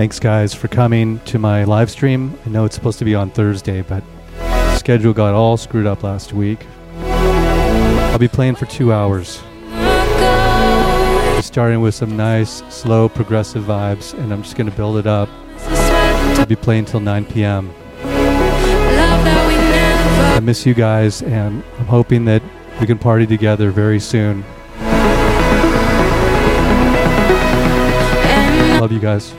Thanks, guys, for coming to my live stream. I know it's supposed to be on Thursday, but schedule got all screwed up last week. I'll be playing for two hours. Starting with some nice, slow, progressive vibes, and I'm just going to build it up. I'll be playing till 9 p.m. I miss you guys, and I'm hoping that we can party together very soon. Love you guys.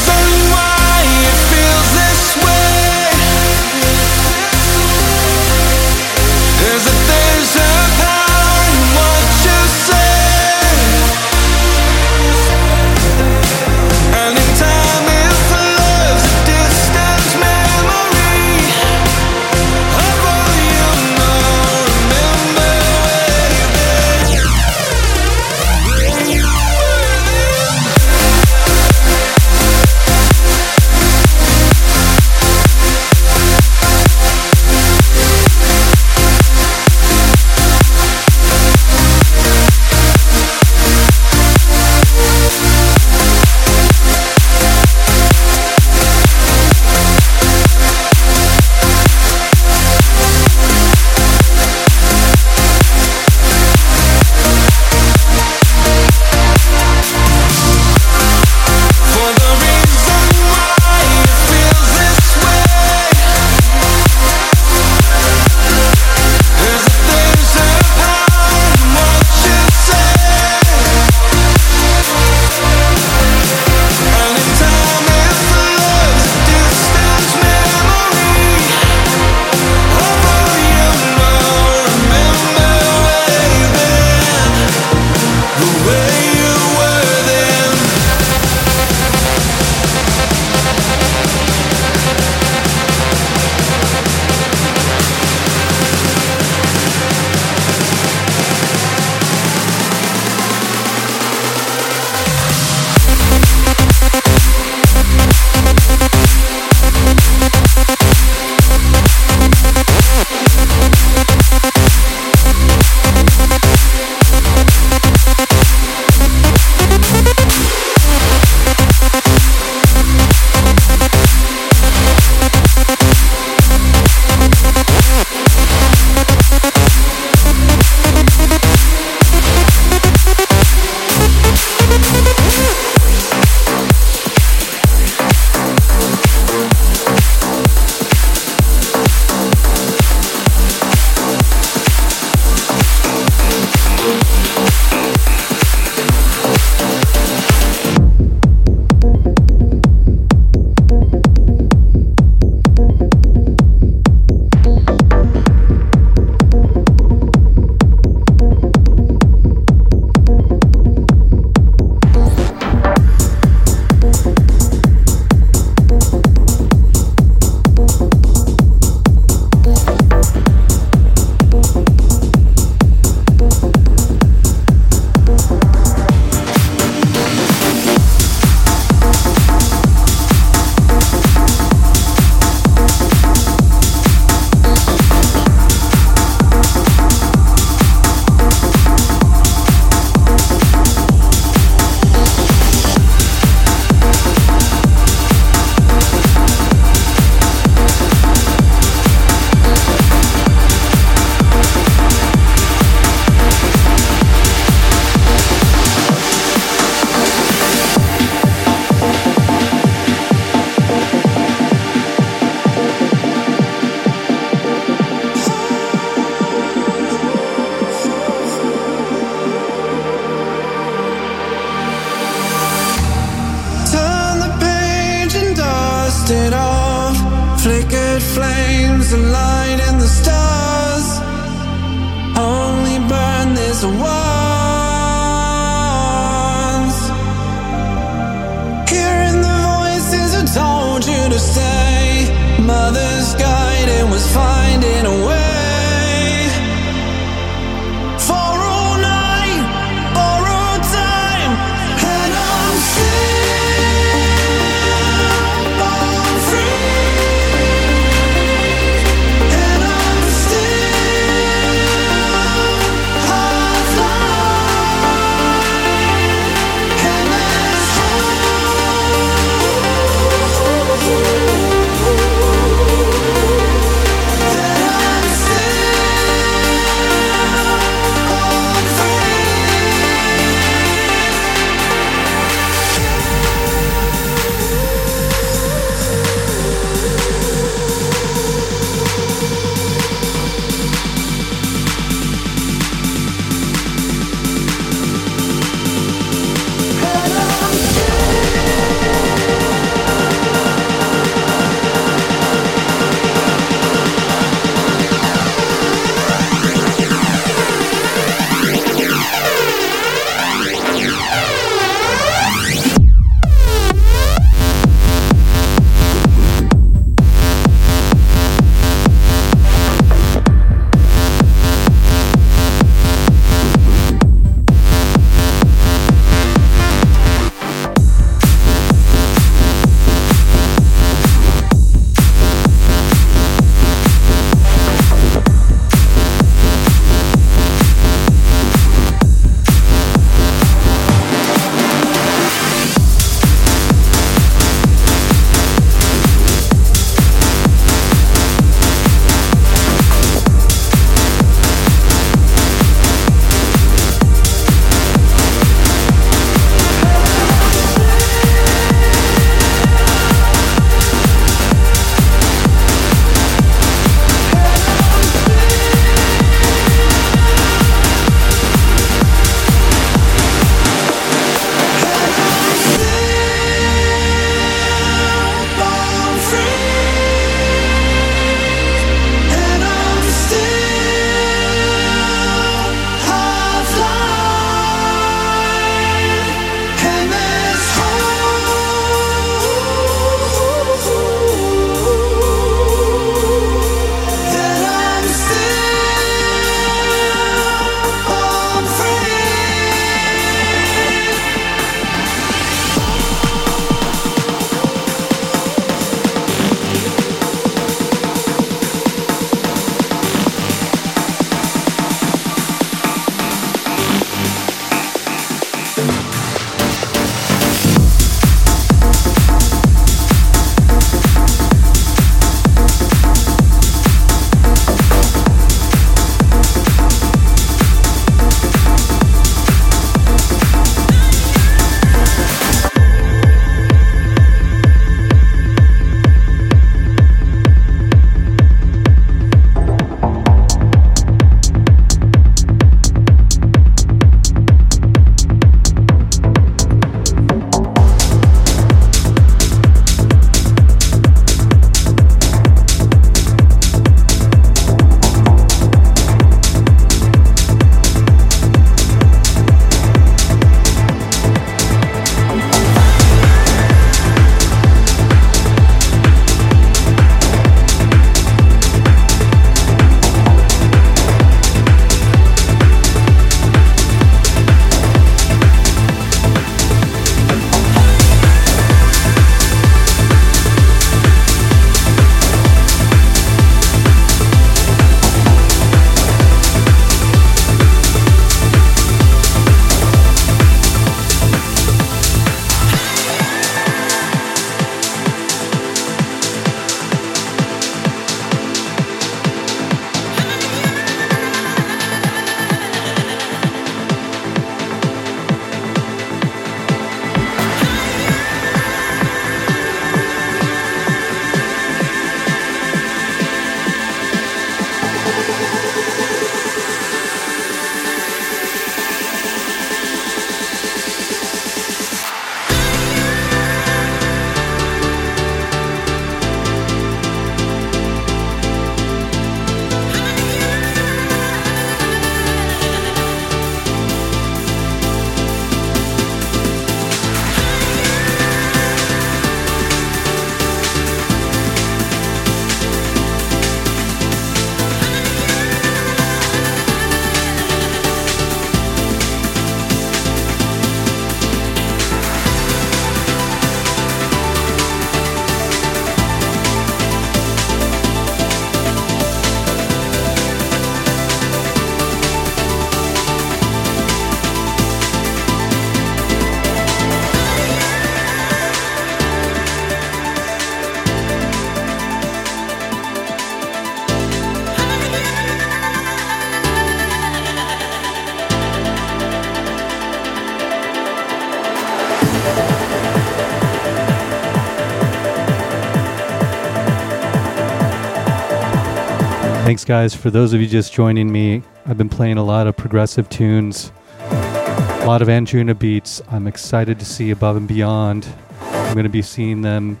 Guys. For those of you just joining me, I've been playing a lot of progressive tunes, a lot of Anjunabeats. I'm excited to see Above and Beyond. I'm going to be seeing them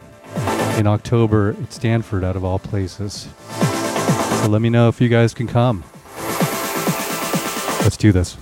in October at Stanford, out of all places. So let me know if you guys can come. Let's do this.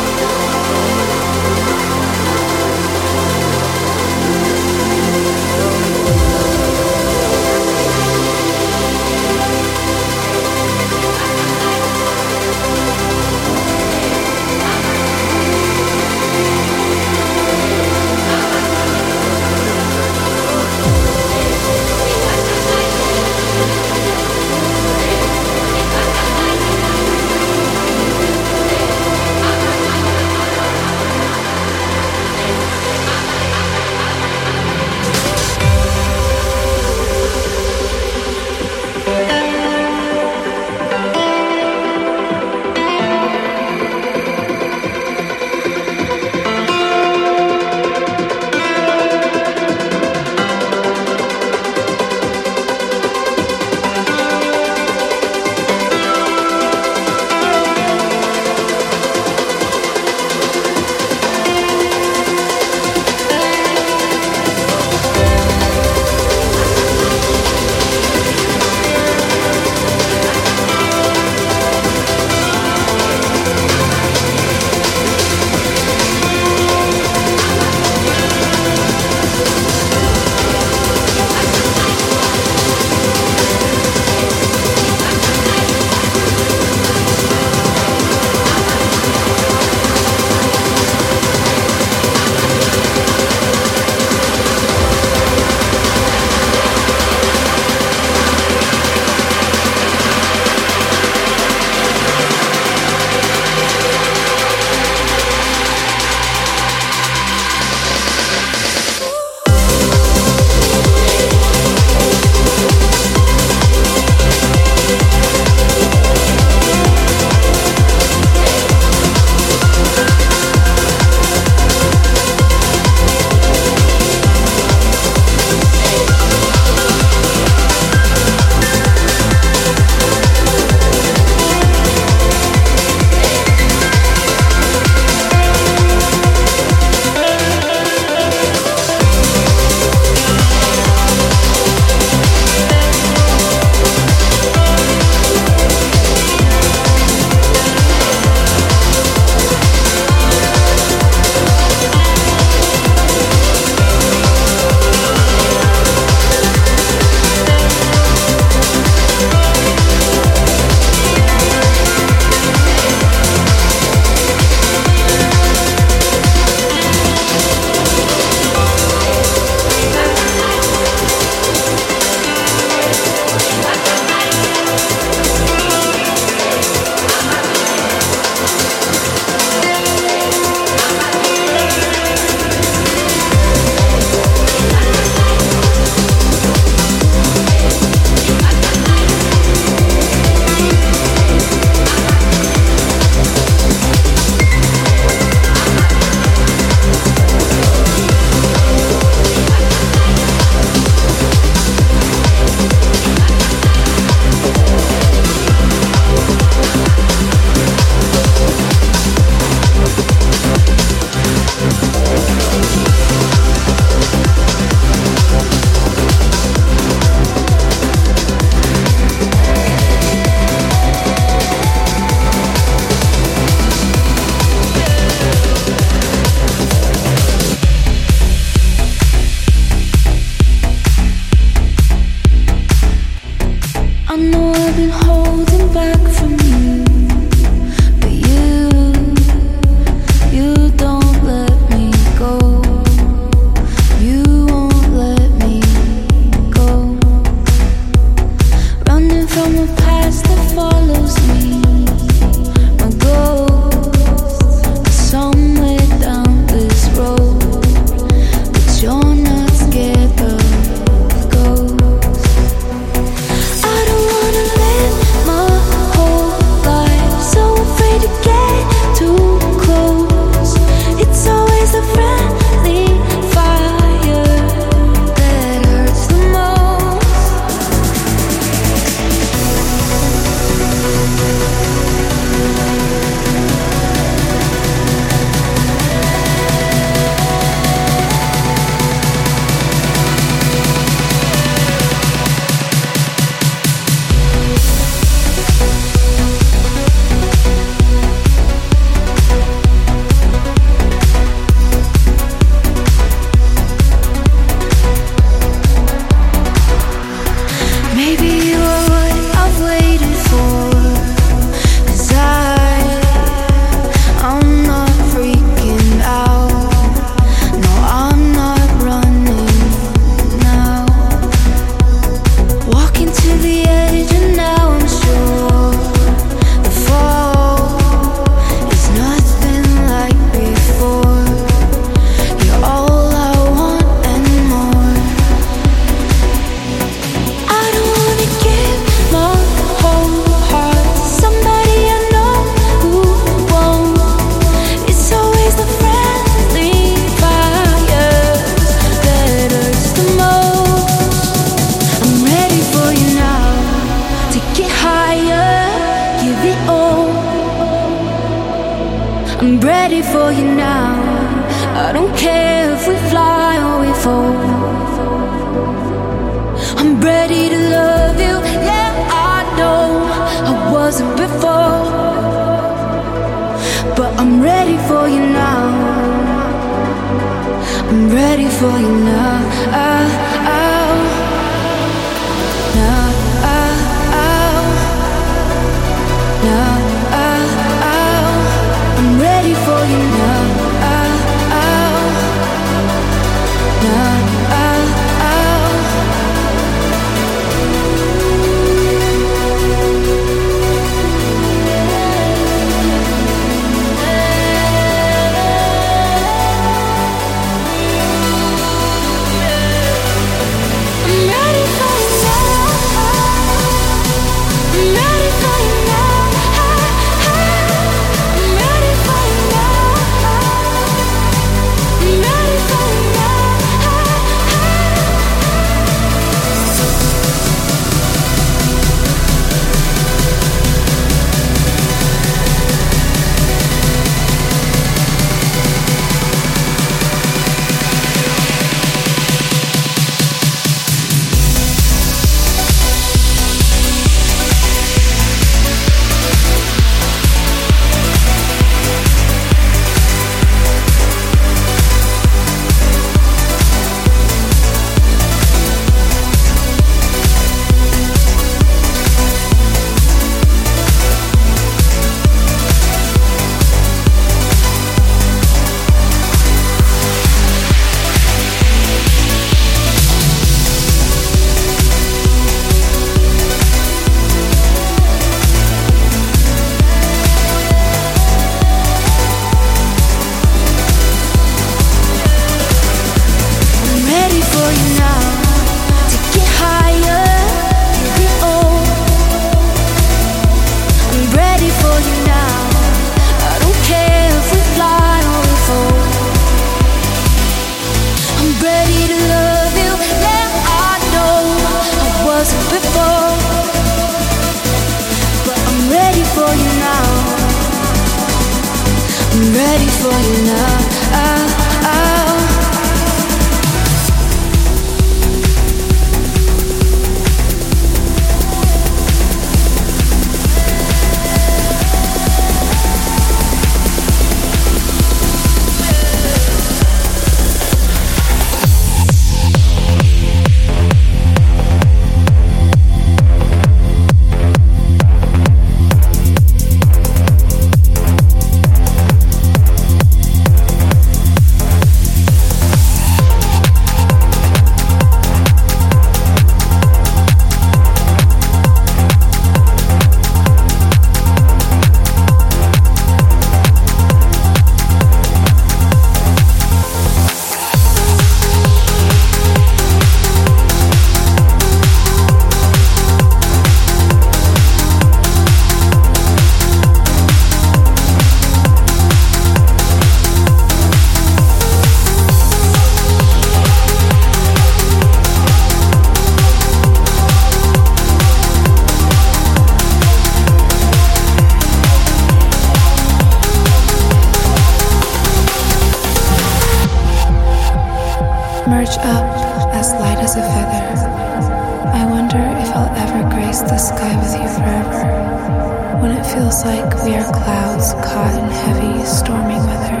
as a feather. I wonder if I'll ever grace the sky with you forever. When it feels like we are clouds caught in heavy, stormy weather.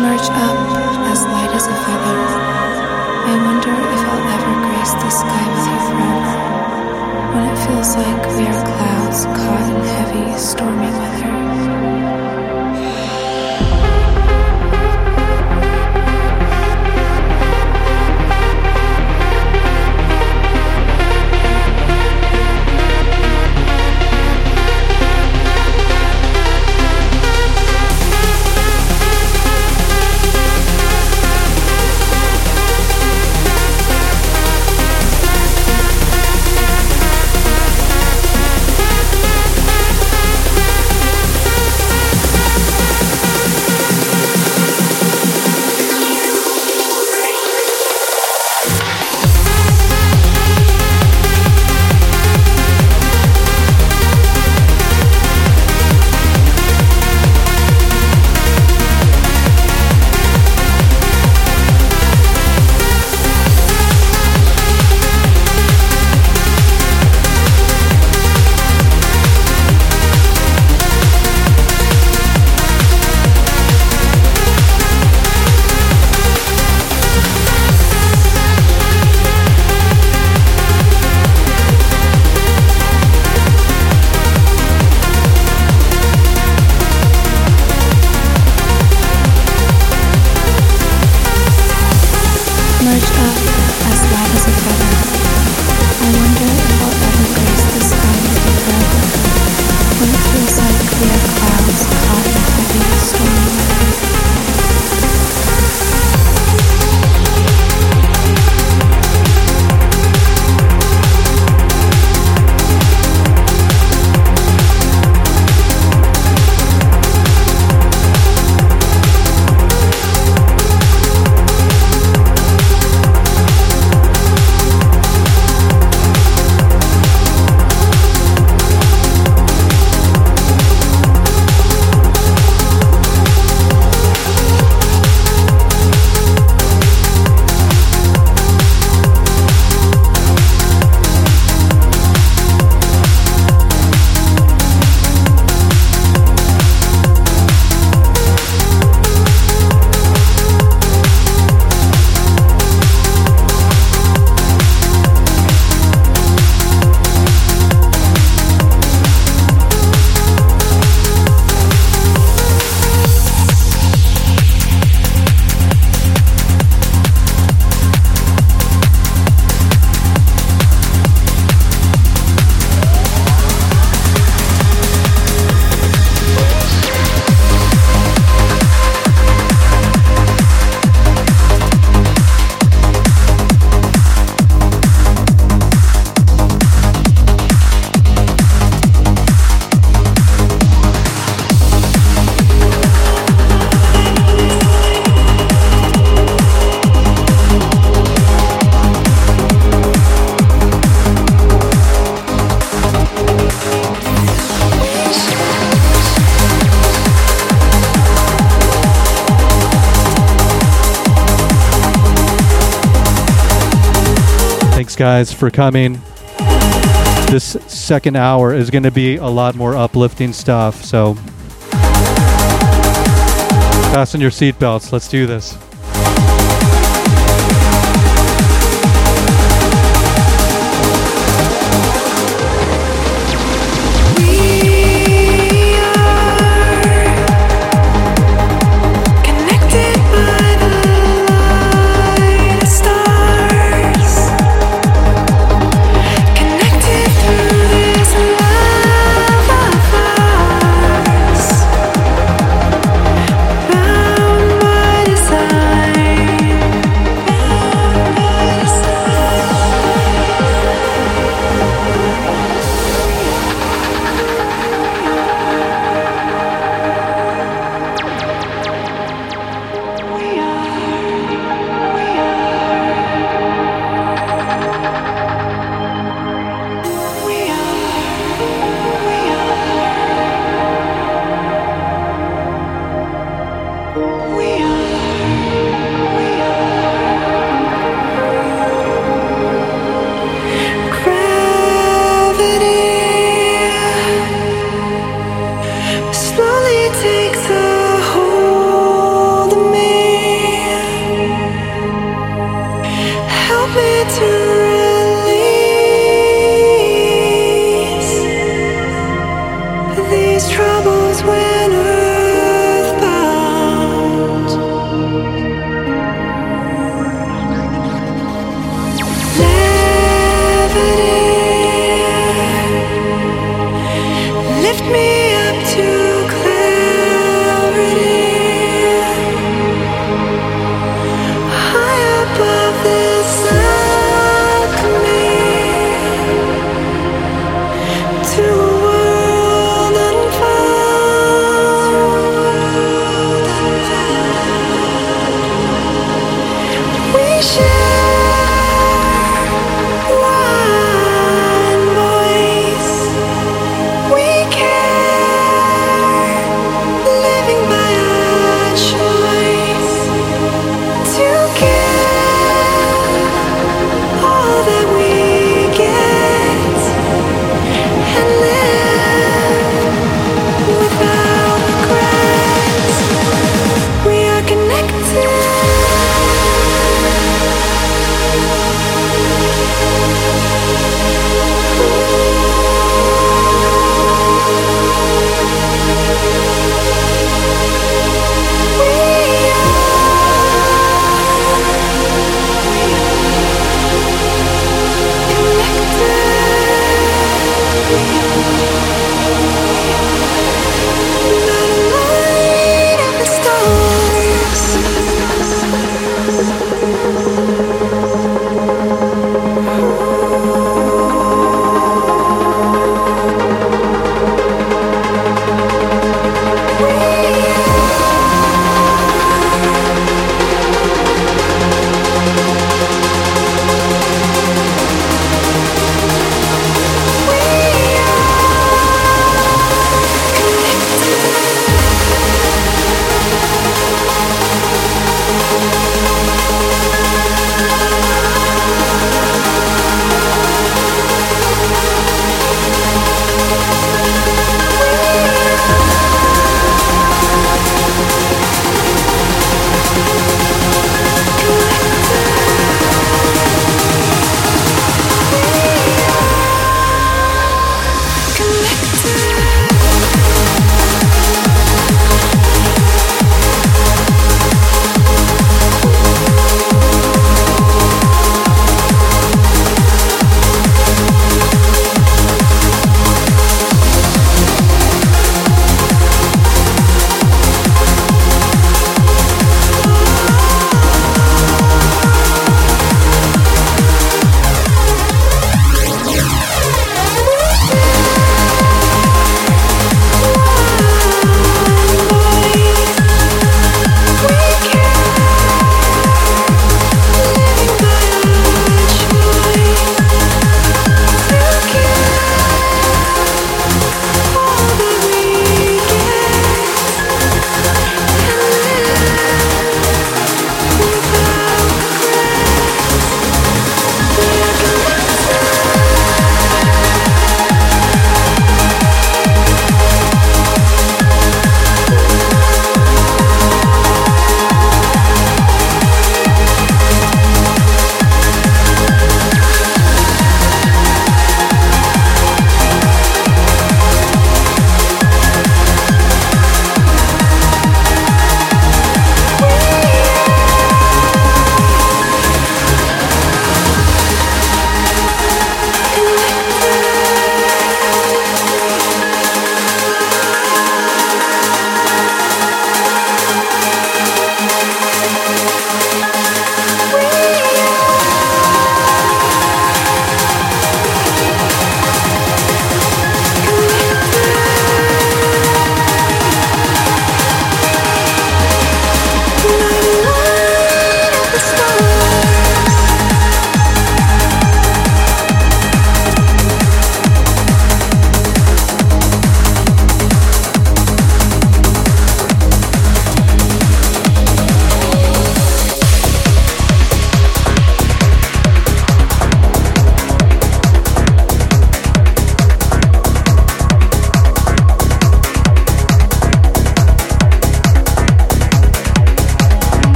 Merge up as light as a feather. I wonder if I'll ever grace the sky with you forever. When it feels like we are clouds caught in heavy, stormy weather. Guys, for coming. This second hour is going to be a lot more uplifting stuff. So, fasten your seatbelts. Let's do this.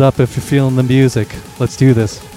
Up if you're feeling the music. Let's do this.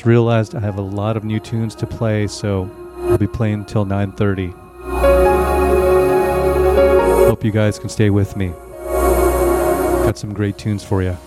Just realized I have a lot of new tunes to play, so I'll be playing until 9:30. Hope you guys can stay with me. Got some great tunes for you.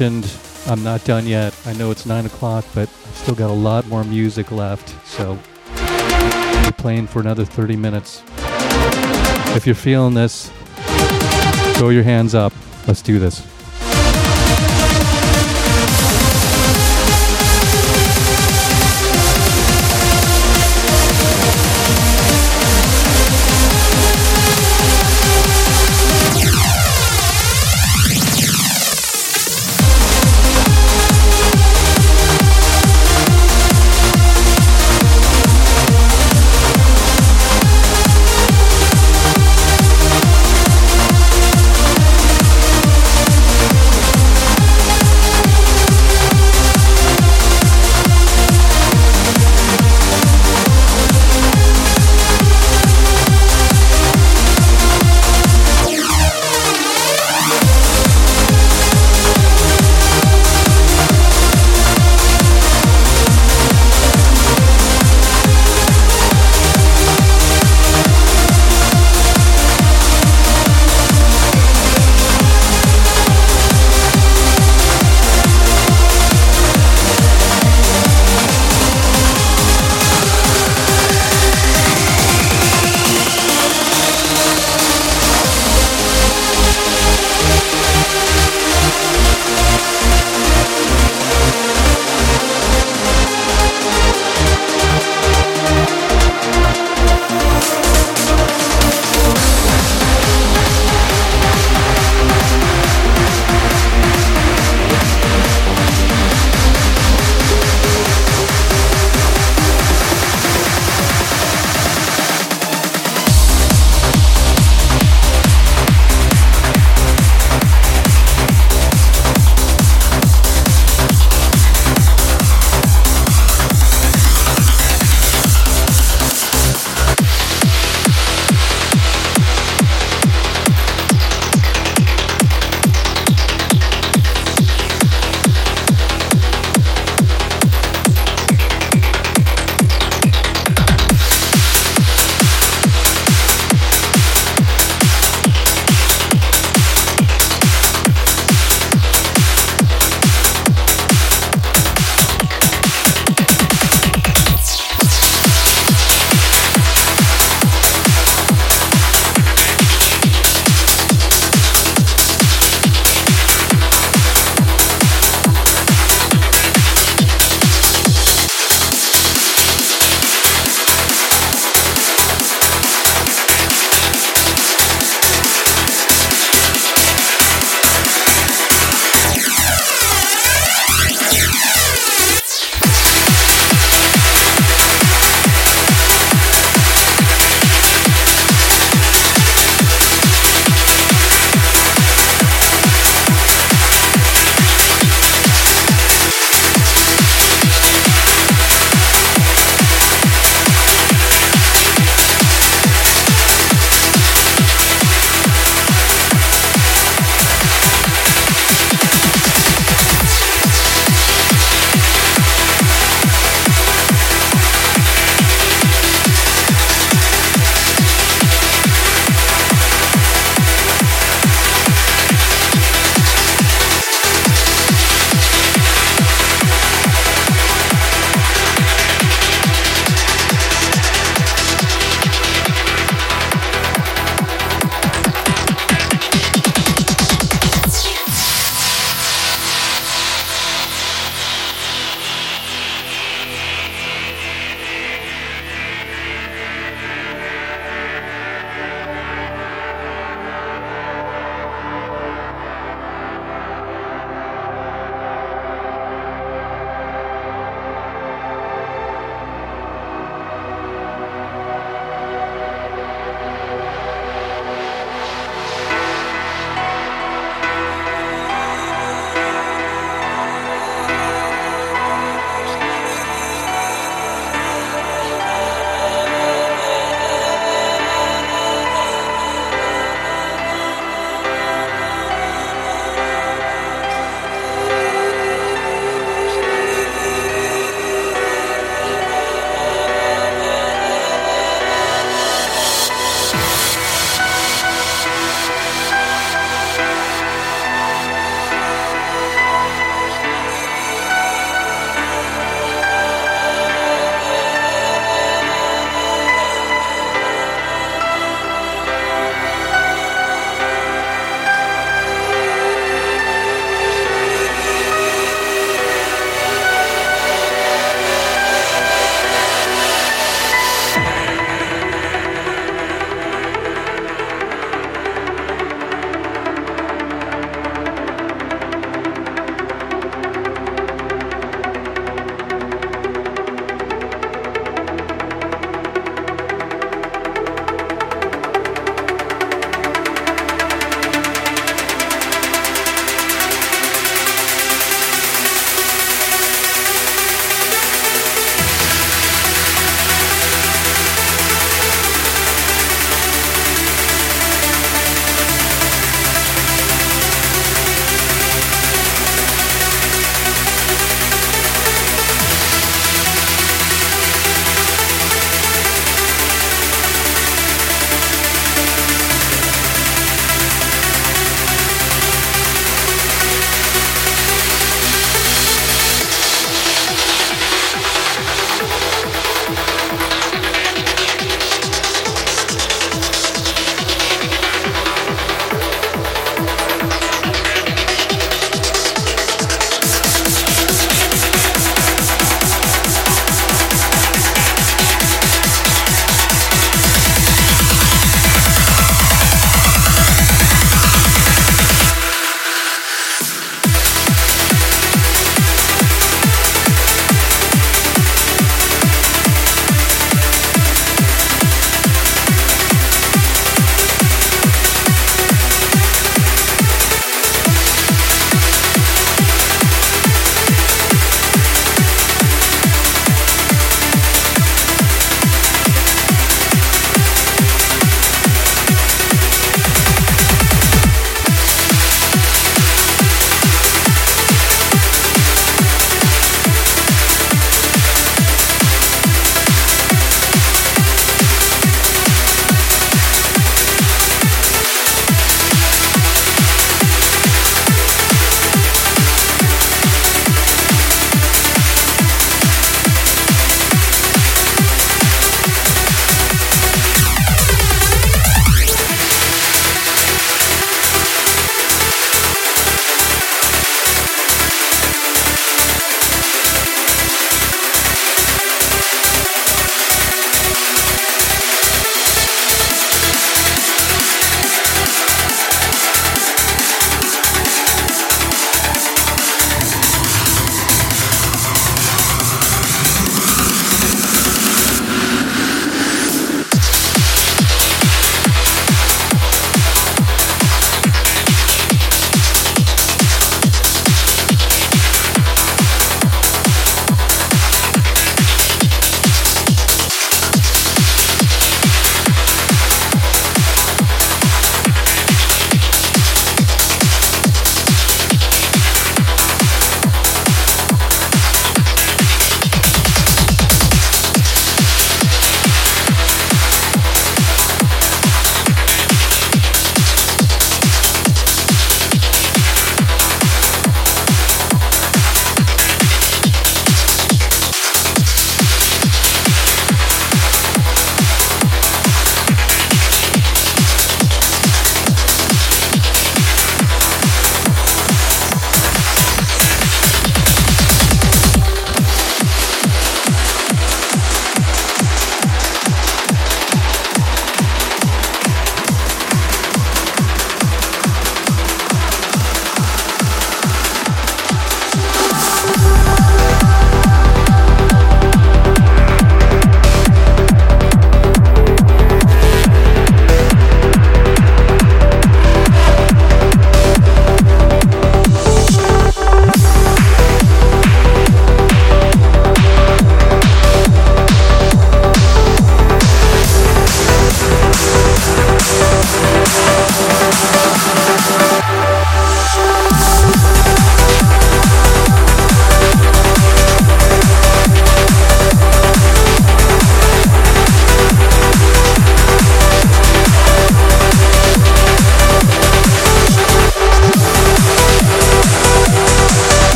Mentioned, I'm not done yet. I know it's 9 o'clock, but I've still got a lot more music left, so we're playing for another 30 minutes. If you're feeling this, throw your hands up. Let's do this.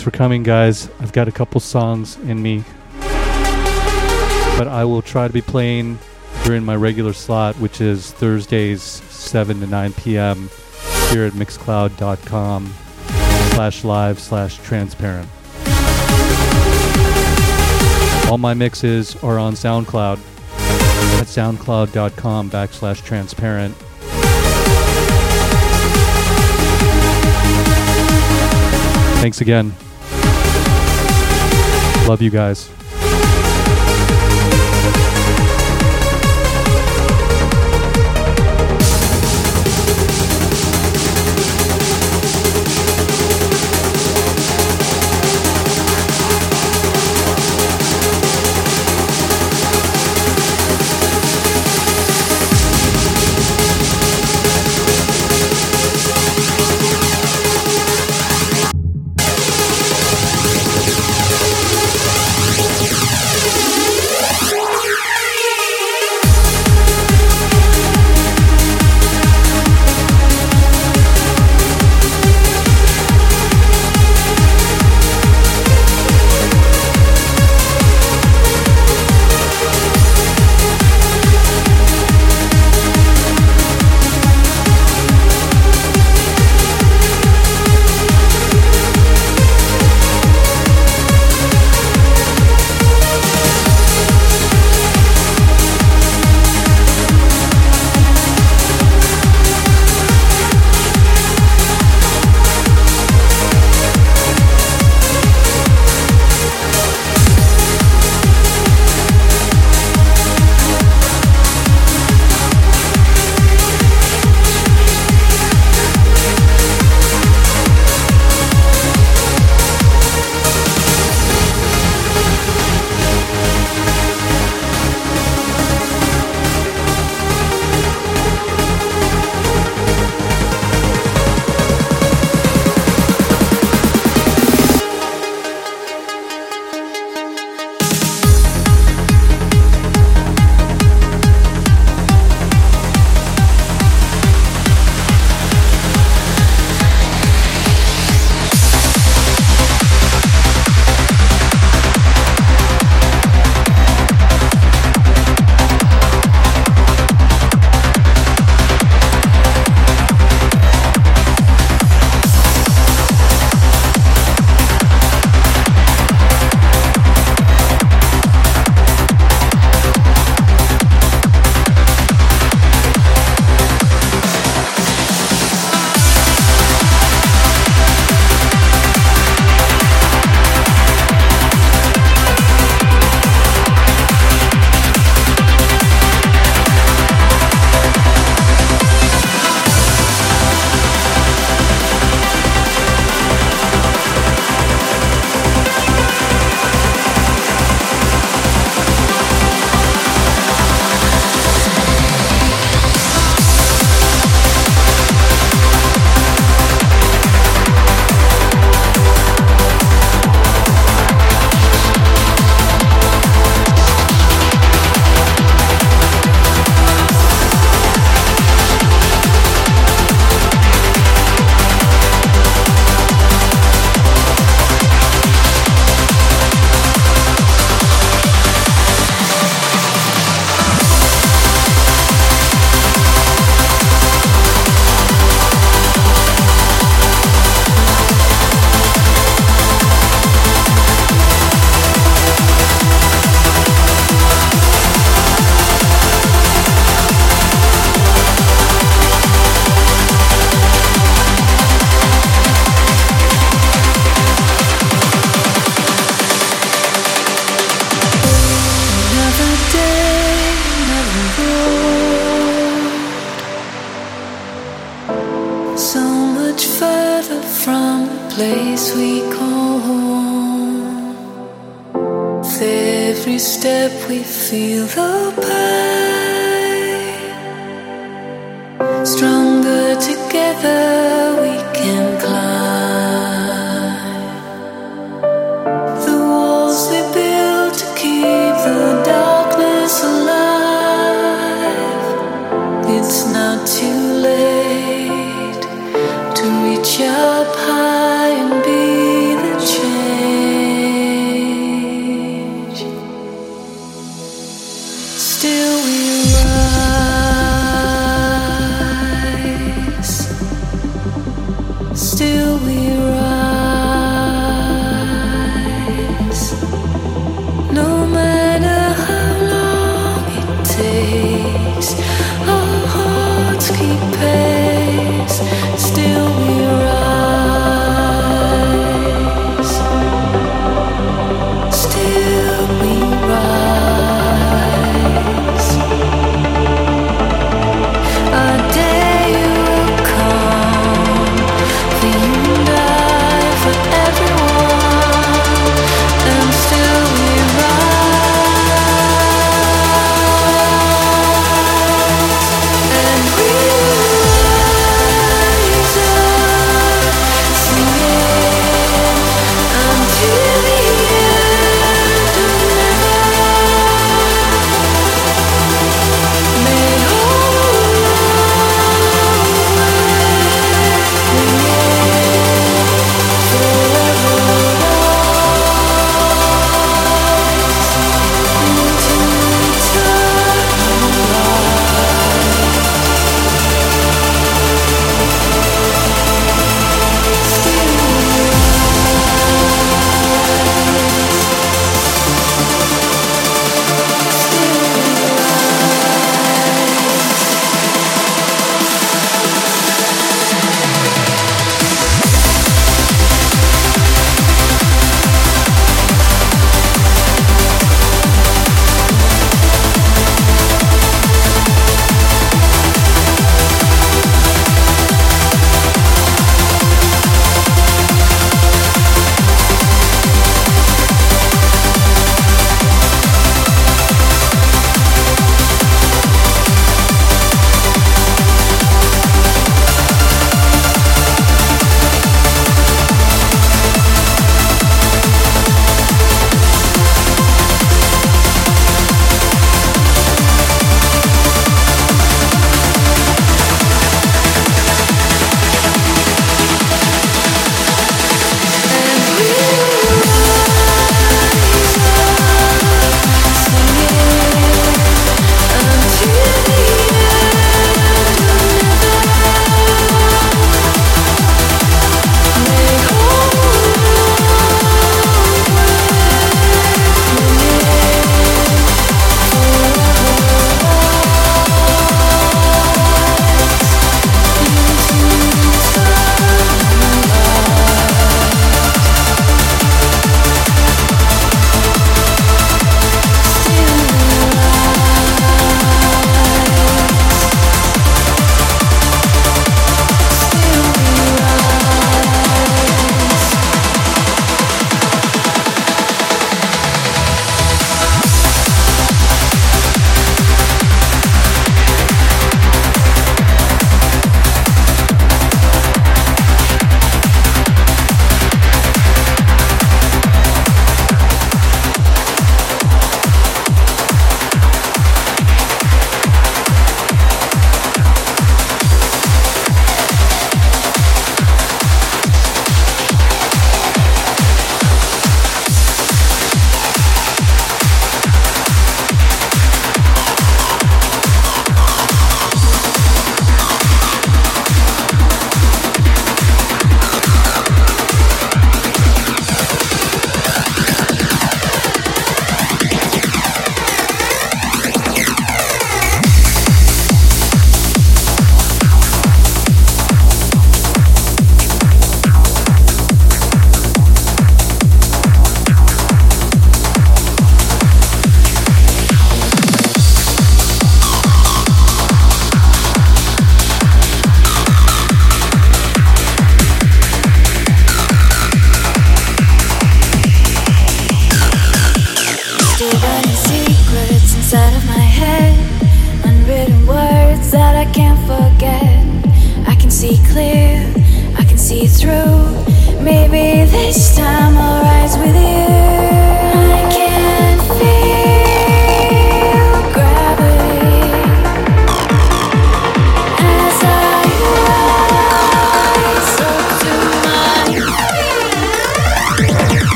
Thanks for coming, guys. I've got a couple songs in me, but I will try to be playing during my regular slot, which is Thursdays, 7 to 9 p.m. here at mixcloud.com slash live slash tranceparent. All my mixes are on SoundCloud at soundcloud.com backslash tranceparent. Thanks again. Love you guys.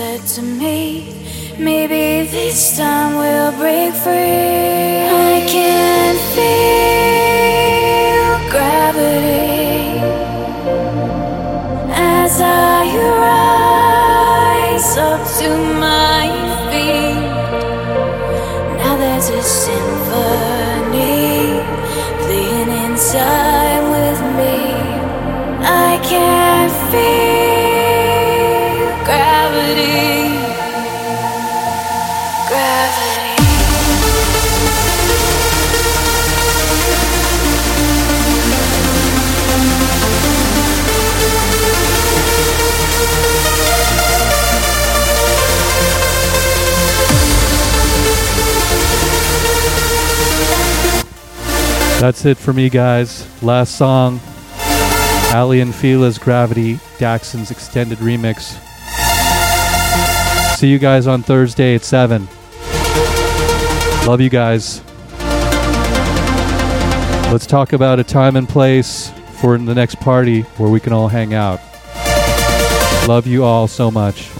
Said to me. Maybe this time we'll break free. That's it for me, guys. Last song Aly and Fila's Gravity, Daxson's extended remix. See you guys on Thursday at 7. Love you guys. Let's talk about a time and place for the next party where we can all hang out. Love you all so much.